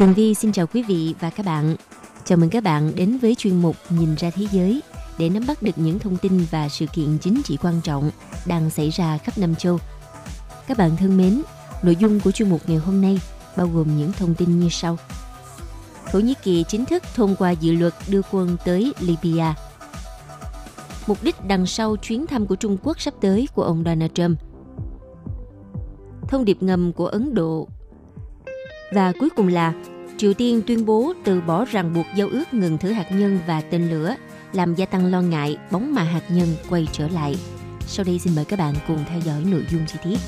Tường Vi xin chào quý vị và các bạn. Chào mừng các bạn đến với chuyên mục Nhìn ra thế giới để nắm bắt được những thông tin và sự kiện chính trị quan trọng đang xảy ra khắp năm châu. Các bạn thân mến, nội dung của chuyên mục ngày hôm nay bao gồm những thông tin như sau. Thổ Nhĩ Kỳ chính thức thông qua dự luật đưa quân tới Libya. Mục đích đằng sau chuyến thăm của Trung Quốc sắp tới của ông Donald Trump. Thông điệp ngầm của Ấn Độ và cuối cùng là Triều Tiên tuyên bố từ bỏ ràng buộc giao ước ngừng thử hạt nhân và tên lửa, làm gia tăng lo ngại bóng mà hạt nhân quay trở lại. Sau đây xin mời các bạn cùng theo dõi nội dung chi tiết.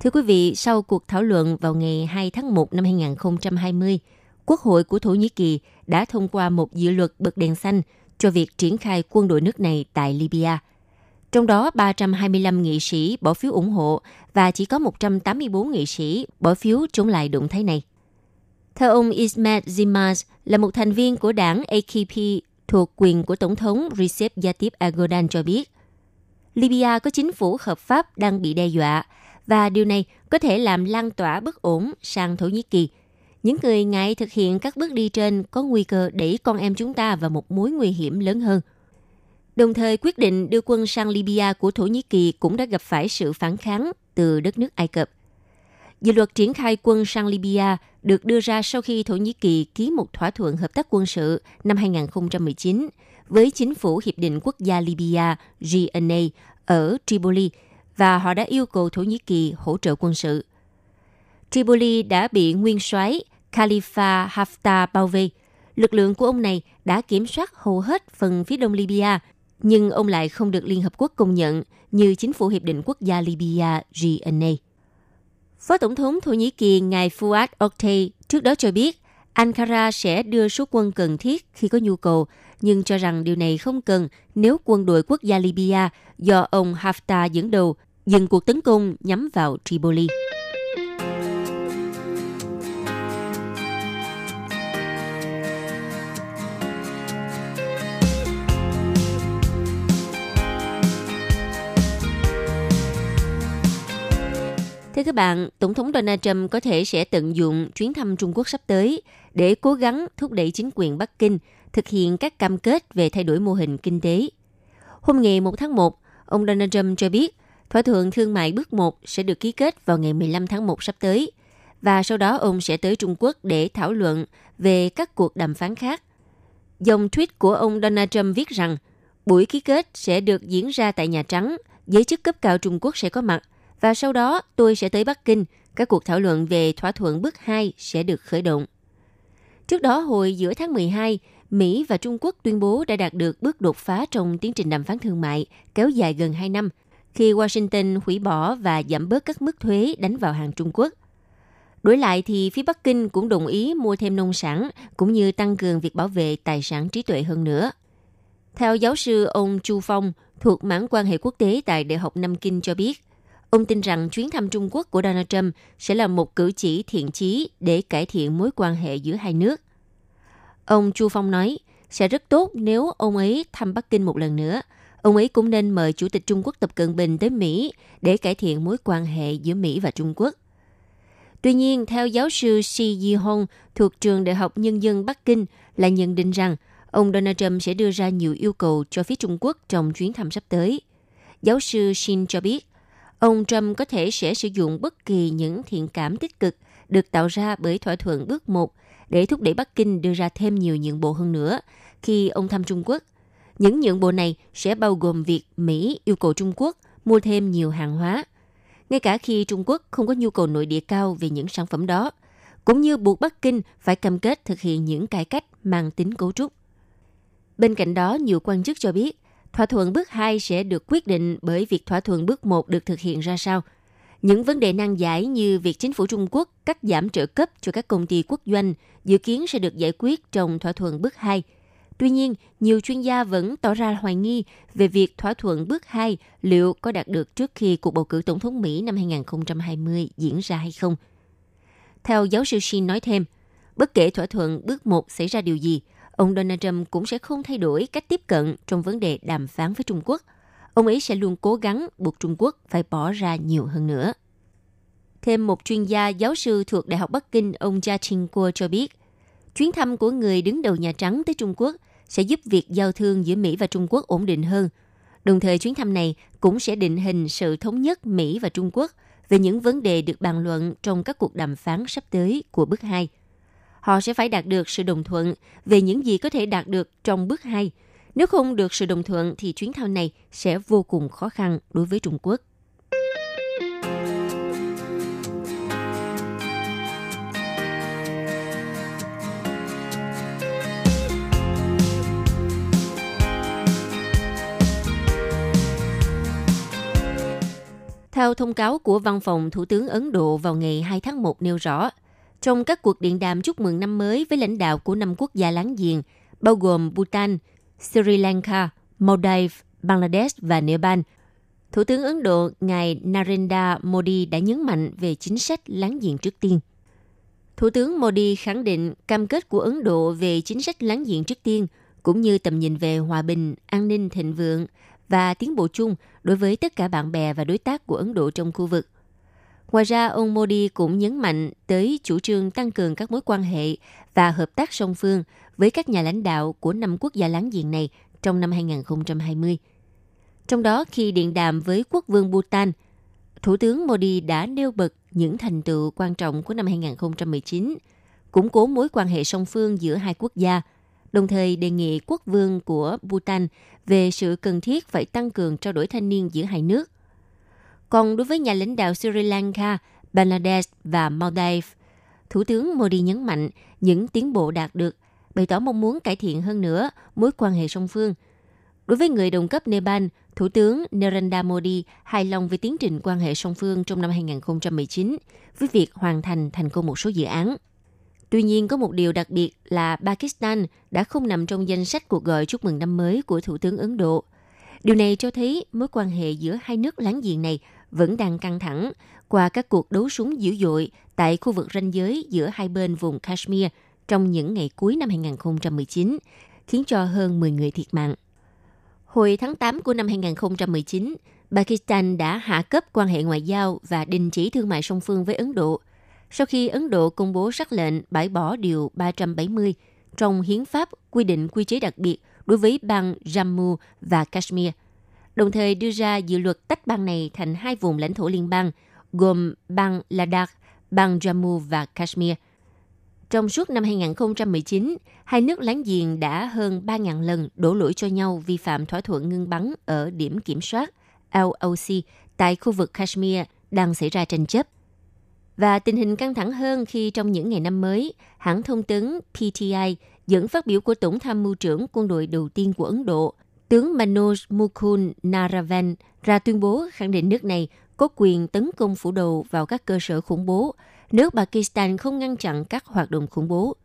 Thưa quý vị, sau cuộc thảo luận vào ngày 2 tháng 1 năm 2020, Quốc hội của Thổ Nhĩ Kỳ đã thông qua một dự luật bật đèn xanh cho việc triển khai quân đội nước này tại Libya. Trong đó 325 nghị sĩ bỏ phiếu ủng hộ và chỉ có 184 nghị sĩ bỏ phiếu chống lại động thái này. Theo ông Ismet Zimaz là một thành viên của đảng AKP thuộc quyền của Tổng thống Recep Tayyip Erdogan cho biết, Libya có chính phủ hợp pháp đang bị đe dọa và điều này có thể làm lan tỏa bất ổn sang Thổ Nhĩ Kỳ. Những người ngại thực hiện các bước đi trên có nguy cơ đẩy con em chúng ta vào một mối nguy hiểm lớn hơn. Đồng thời, quyết định đưa quân sang Libya của Thổ Nhĩ Kỳ cũng đã gặp phải sự phản kháng từ đất nước Ai Cập. Dự luật triển khai quân sang Libya được đưa ra sau khi Thổ Nhĩ Kỳ ký một thỏa thuận hợp tác quân sự năm 2019 với chính phủ Hiệp định Quốc gia Libya GNA ở Tripoli – và họ đã yêu cầu Thổ Nhĩ Kỳ hỗ trợ quân sự. Tripoli đã bị nguyên soái Khalifa Haftar bao vây. Lực lượng của ông này đã kiểm soát hầu hết phần phía đông Libya, nhưng ông lại không được Liên Hợp Quốc công nhận như chính phủ Hiệp định Quốc gia Libya GNA. Phó Tổng thống Thổ Nhĩ Kỳ ngài Fuad Oktay trước đó cho biết Ankara sẽ đưa số quân cần thiết khi có nhu cầu, nhưng cho rằng điều này không cần nếu quân đội quốc gia Libya do ông Haftar dẫn đầu dừng cuộc tấn công nhắm vào Tripoli. Thưa các bạn, Tổng thống Donald Trump có thể sẽ tận dụng chuyến thăm Trung Quốc sắp tới để cố gắng thúc đẩy chính quyền Bắc Kinh thực hiện các cam kết về thay đổi mô hình kinh tế. Hôm ngày 1 tháng 1, ông Donald Trump cho biết thỏa thuận thương mại bước 1 sẽ được ký kết vào ngày 15 tháng 1 sắp tới và sau đó ông sẽ tới Trung Quốc để thảo luận về các cuộc đàm phán khác. Dòng tweet của ông Donald Trump viết rằng buổi ký kết sẽ được diễn ra tại Nhà Trắng, giới chức cấp cao Trung Quốc sẽ có mặt và sau đó tôi sẽ tới Bắc Kinh, các cuộc thảo luận về thỏa thuận bước 2 sẽ được khởi động. Trước đó, hồi giữa tháng 12, Mỹ và Trung Quốc tuyên bố đã đạt được bước đột phá trong tiến trình đàm phán thương mại kéo dài gần 2 năm khi Washington hủy bỏ và giảm bớt các mức thuế đánh vào hàng Trung Quốc. Đổi lại thì phía Bắc Kinh cũng đồng ý mua thêm nông sản cũng như tăng cường việc bảo vệ tài sản trí tuệ hơn nữa. Theo giáo sư ông Chu Phong thuộc mảng quan hệ quốc tế tại Đại học Nam Kinh cho biết, ông tin rằng chuyến thăm Trung Quốc của Donald Trump sẽ là một cử chỉ thiện chí để cải thiện mối quan hệ giữa hai nước. Ông Chu Phong nói, sẽ rất tốt nếu ông ấy thăm Bắc Kinh một lần nữa. Ông ấy cũng nên mời Chủ tịch Trung Quốc Tập Cận Bình tới Mỹ để cải thiện mối quan hệ giữa Mỹ và Trung Quốc. Tuy nhiên, theo giáo sư Shi Yi-hong thuộc trường Đại học Nhân dân Bắc Kinh là nhận định rằng ông Donald Trump sẽ đưa ra nhiều yêu cầu cho phía Trung Quốc trong chuyến thăm sắp tới. Giáo sư Shin cho biết, ông Trump có thể sẽ sử dụng bất kỳ những thiện cảm tích cực được tạo ra bởi thỏa thuận bước một để thúc đẩy Bắc Kinh đưa ra thêm nhiều nhượng bộ hơn nữa khi ông thăm Trung Quốc. Những nhượng bộ này sẽ bao gồm việc Mỹ yêu cầu Trung Quốc mua thêm nhiều hàng hóa, ngay cả khi Trung Quốc không có nhu cầu nội địa cao về những sản phẩm đó, cũng như buộc Bắc Kinh phải cam kết thực hiện những cải cách mang tính cấu trúc. Bên cạnh đó, nhiều quan chức cho biết, thỏa thuận bước 2 sẽ được quyết định bởi việc thỏa thuận bước 1 được thực hiện ra sao. Những vấn đề nan giải như việc chính phủ Trung Quốc cắt giảm trợ cấp cho các công ty quốc doanh dự kiến sẽ được giải quyết trong thỏa thuận bước 2. Tuy nhiên, nhiều chuyên gia vẫn tỏ ra hoài nghi về việc thỏa thuận bước 2 liệu có đạt được trước khi cuộc bầu cử tổng thống Mỹ năm 2020 diễn ra hay không. Theo giáo sư Shin nói thêm, bất kể thỏa thuận bước 1 xảy ra điều gì, ông Donald Trump cũng sẽ không thay đổi cách tiếp cận trong vấn đề đàm phán với Trung Quốc. Ông ấy sẽ luôn cố gắng buộc Trung Quốc phải bỏ ra nhiều hơn nữa. Thêm một chuyên gia giáo sư thuộc Đại học Bắc Kinh, ông Jia Qingguo cho biết, chuyến thăm của người đứng đầu Nhà Trắng tới Trung Quốc sẽ giúp việc giao thương giữa Mỹ và Trung Quốc ổn định hơn. Đồng thời chuyến thăm này cũng sẽ định hình sự thống nhất Mỹ và Trung Quốc về những vấn đề được bàn luận trong các cuộc đàm phán sắp tới của bước 2 họ sẽ phải đạt được sự đồng thuận về những gì có thể đạt được trong bước 2. Nếu không được sự đồng thuận thì chuyến thăm này sẽ vô cùng khó khăn đối với Trung Quốc. Theo thông cáo của Văn phòng Thủ tướng Ấn Độ vào ngày 2 tháng 1 nêu rõ, trong các cuộc điện đàm chúc mừng năm mới với lãnh đạo của năm quốc gia láng giềng, bao gồm Bhutan, Sri Lanka, Maldives, Bangladesh và Nepal. Thủ tướng Ấn Độ ngài Narendra Modi đã nhấn mạnh về chính sách láng giềng trước tiên. Thủ tướng Modi khẳng định cam kết của Ấn Độ về chính sách láng giềng trước tiên, cũng như tầm nhìn về hòa bình, an ninh thịnh vượng và tiến bộ chung đối với tất cả bạn bè và đối tác của Ấn Độ trong khu vực – Ngoài ra, ông Modi cũng nhấn mạnh tới chủ trương tăng cường các mối quan hệ và hợp tác song phương với các nhà lãnh đạo của năm quốc gia láng giềng này trong năm 2020. Trong đó, khi điện đàm với quốc vương Bhutan, Thủ tướng Modi đã nêu bật những thành tựu quan trọng của năm 2019, củng cố mối quan hệ song phương giữa hai quốc gia, đồng thời đề nghị quốc vương của Bhutan về sự cần thiết phải tăng cường trao đổi thanh niên giữa hai nước – còn đối với nhà lãnh đạo Sri Lanka, Bangladesh và Maldives, Thủ tướng Modi nhấn mạnh những tiến bộ đạt được, bày tỏ mong muốn cải thiện hơn nữa mối quan hệ song phương. Đối với người đồng cấp Nepal, Thủ tướng Narendra Modi hài lòng về tiến trình quan hệ song phương trong năm 2019 với việc hoàn thành thành công một số dự án. Tuy nhiên, có một điều đặc biệt là Pakistan đã không nằm trong danh sách cuộc gọi chúc mừng năm mới của Thủ tướng Ấn Độ. Điều này cho thấy mối quan hệ giữa hai nước láng giềng này vẫn đang căng thẳng qua các cuộc đấu súng dữ dội tại khu vực ranh giới giữa hai bên vùng Kashmir trong những ngày cuối năm 2019, khiến cho hơn 10 người thiệt mạng. Hồi tháng 8 của năm 2019, Pakistan đã hạ cấp quan hệ ngoại giao và đình chỉ thương mại song phương với Ấn Độ sau khi Ấn Độ công bố sắc lệnh bãi bỏ Điều 370 trong hiến pháp quy định quy chế đặc biệt đối với bang Jammu và Kashmir – đồng thời đưa ra dự luật tách bang này thành hai vùng lãnh thổ liên bang, gồm bang Ladakh, bang Jammu và Kashmir. Trong suốt năm 2019, hai nước láng giềng đã hơn 3.000 lần đổ lỗi cho nhau vi phạm thỏa thuận ngưng bắn ở điểm kiểm soát LOC tại khu vực Kashmir đang xảy ra tranh chấp. Và tình hình căng thẳng hơn khi trong những ngày năm mới, hãng thông tấn PTI dẫn phát biểu của Tổng tham mưu trưởng quân đội đầu tiên của Ấn Độ, tướng Manoj Mukund Naravan ra tuyên bố khẳng định nước này có quyền tấn công phủ đầu vào các cơ sở khủng bố nếu Pakistan không ngăn chặn các hoạt động khủng bố.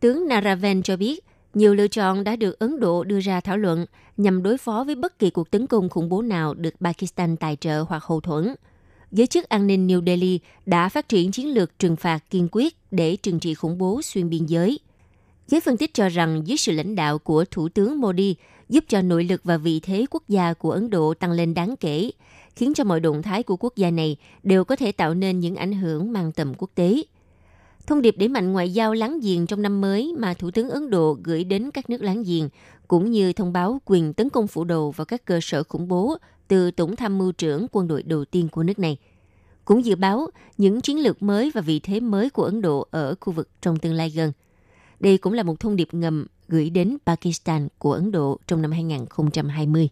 Tướng Naravan cho biết, nhiều lựa chọn đã được Ấn Độ đưa ra thảo luận nhằm đối phó với bất kỳ cuộc tấn công khủng bố nào được Pakistan tài trợ hoặc hậu thuẫn. Giới chức an ninh New Delhi đã phát triển chiến lược trừng phạt kiên quyết để trừng trị khủng bố xuyên biên giới. Giới phân tích cho rằng dưới sự lãnh đạo của Thủ tướng Modi, giúp cho nội lực và vị thế quốc gia của Ấn Độ tăng lên đáng kể, khiến cho mọi động thái của quốc gia này đều có thể tạo nên những ảnh hưởng mang tầm quốc tế. Thông điệp đẩy mạnh ngoại giao láng giềng trong năm mới mà Thủ tướng Ấn Độ gửi đến các nước láng giềng, cũng như thông báo quyền tấn công phủ đầu vào các cơ sở khủng bố từ Tổng tham mưu trưởng quân đội đầu tiên của nước này. Cũng dự báo những chiến lược mới và vị thế mới của Ấn Độ ở khu vực trong tương lai gần. Đây cũng là một thông điệp ngầm gửi đến Pakistan của Ấn Độ trong năm 2020.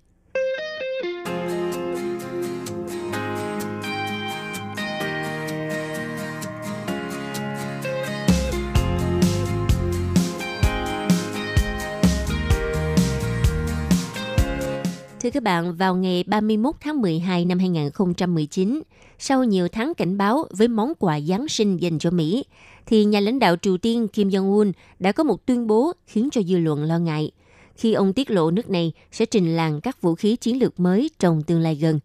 Thưa các bạn, vào ngày 31 tháng 12 năm 2019, sau nhiều tháng cảnh báo với món quà Giáng sinh dành cho Mỹ, thì nhà lãnh đạo Triều Tiên Kim Jong-un đã có một tuyên bố khiến cho dư luận lo ngại khi ông tiết lộ nước này sẽ trình làng các vũ khí chiến lược mới trong tương lai gần.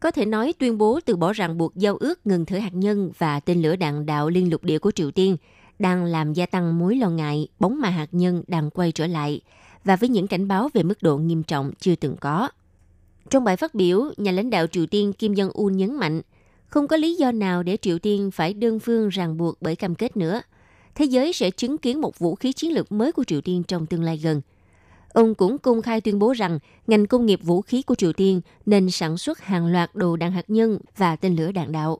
Có thể nói tuyên bố từ bỏ ràng buộc giao ước ngừng thử hạt nhân và tên lửa đạn đạo liên lục địa của Triều Tiên đang làm gia tăng mối lo ngại bóng ma hạt nhân đang quay trở lại và với những cảnh báo về mức độ nghiêm trọng chưa từng có. Trong bài phát biểu, nhà lãnh đạo Triều Tiên Kim Jong-un nhấn mạnh không có lý do nào để Triều Tiên phải đơn phương ràng buộc bởi cam kết nữa. Thế giới sẽ chứng kiến một vũ khí chiến lược mới của Triều Tiên trong tương lai gần. Ông cũng công khai tuyên bố rằng ngành công nghiệp vũ khí của Triều Tiên nên sản xuất hàng loạt đồ đạn hạt nhân và tên lửa đạn đạo.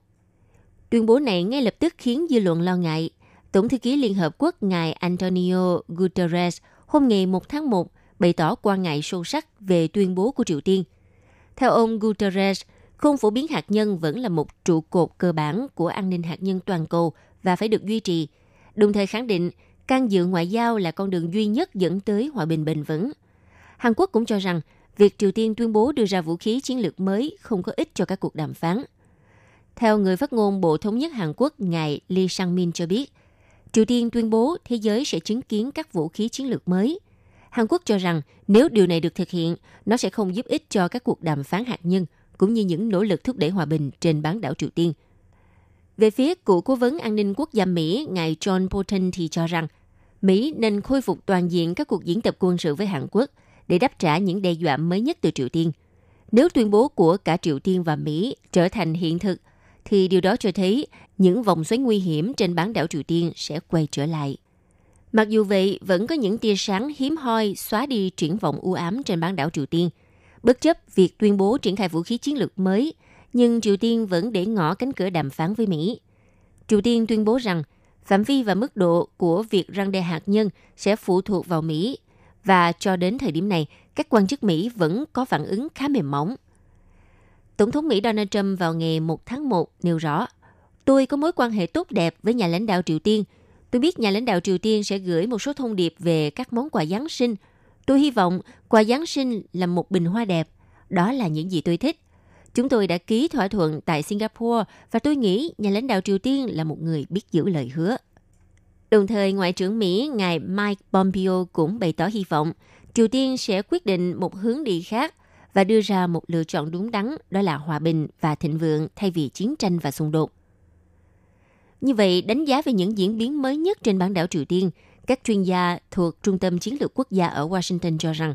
Tuyên bố này ngay lập tức khiến dư luận lo ngại. Tổng thư ký Liên Hợp Quốc ngài Antonio Guterres hôm ngày 1 tháng 1 bày tỏ quan ngại sâu sắc về tuyên bố của Triều Tiên. Theo ông Guterres, không phổ biến hạt nhân vẫn là một trụ cột cơ bản của an ninh hạt nhân toàn cầu và phải được duy trì, đồng thời khẳng định can dự ngoại giao là con đường duy nhất dẫn tới hòa bình bền vững. Hàn Quốc cũng cho rằng việc Triều Tiên tuyên bố đưa ra vũ khí chiến lược mới không có ích cho các cuộc đàm phán. Theo người phát ngôn Bộ Thống nhất Hàn Quốc, ngài Lee Sang-min cho biết, Triều Tiên tuyên bố thế giới sẽ chứng kiến các vũ khí chiến lược mới. Hàn Quốc cho rằng nếu điều này được thực hiện, nó sẽ không giúp ích cho các cuộc đàm phán hạt nhân cũng như những nỗ lực thúc đẩy hòa bình trên bán đảo Triều Tiên. Về phía cựu cố vấn an ninh quốc gia Mỹ, ngài John Bolton thì cho rằng Mỹ nên khôi phục toàn diện các cuộc diễn tập quân sự với Hàn Quốc để đáp trả những đe dọa mới nhất từ Triều Tiên. Nếu tuyên bố của cả Triều Tiên và Mỹ trở thành hiện thực, thì điều đó cho thấy những vòng xoáy nguy hiểm trên bán đảo Triều Tiên sẽ quay trở lại. Mặc dù vậy, vẫn có những tia sáng hiếm hoi xóa đi triển vọng u ám trên bán đảo Triều Tiên. Bất chấp việc tuyên bố triển khai vũ khí chiến lược mới, nhưng Triều Tiên vẫn để ngỏ cánh cửa đàm phán với Mỹ. Triều Tiên tuyên bố rằng phạm vi và mức độ của việc răng đe hạt nhân sẽ phụ thuộc vào Mỹ và cho đến thời điểm này, các quan chức Mỹ vẫn có phản ứng khá mềm mỏng. Tổng thống Mỹ Donald Trump vào ngày 1 tháng 1 nêu rõ, tôi có mối quan hệ tốt đẹp với nhà lãnh đạo Triều Tiên. Tôi biết nhà lãnh đạo Triều Tiên sẽ gửi một số thông điệp về các món quà Giáng sinh. Tôi hy vọng quà Giáng sinh là một bình hoa đẹp. Đó là những gì tôi thích. Chúng tôi đã ký thỏa thuận tại Singapore và tôi nghĩ nhà lãnh đạo Triều Tiên là một người biết giữ lời hứa. Đồng thời, Ngoại trưởng Mỹ ngài Mike Pompeo cũng bày tỏ hy vọng Triều Tiên sẽ quyết định một hướng đi khác và đưa ra một lựa chọn đúng đắn đó là hòa bình và thịnh vượng thay vì chiến tranh và xung đột. Như vậy, đánh giá về những diễn biến mới nhất trên bán đảo Triều Tiên, các chuyên gia thuộc Trung tâm Chiến lược Quốc gia ở Washington cho rằng,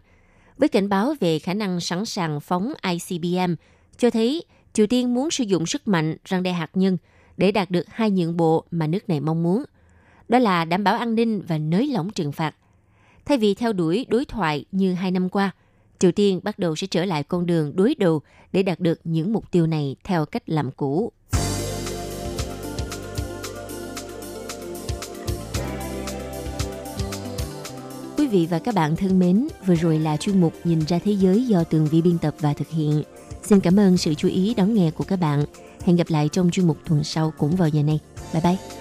với cảnh báo về khả năng sẵn sàng phóng ICBM, cho thấy Triều Tiên muốn sử dụng sức mạnh răng đe hạt nhân để đạt được hai nhượng bộ mà nước này mong muốn. Đó là đảm bảo an ninh và nới lỏng trừng phạt. Thay vì theo đuổi đối thoại như hai năm qua, Triều Tiên bắt đầu sẽ trở lại con đường đối đầu để đạt được những mục tiêu này theo cách làm cũ. Quý vị và các bạn thân mến, vừa rồi là chuyên mục Nhìn ra thế giới do Tường Vi biên tập và thực hiện. Xin cảm ơn sự chú ý đón nghe của các bạn. Hẹn gặp lại trong chuyên mục tuần sau cũng vào giờ này. Bye bye!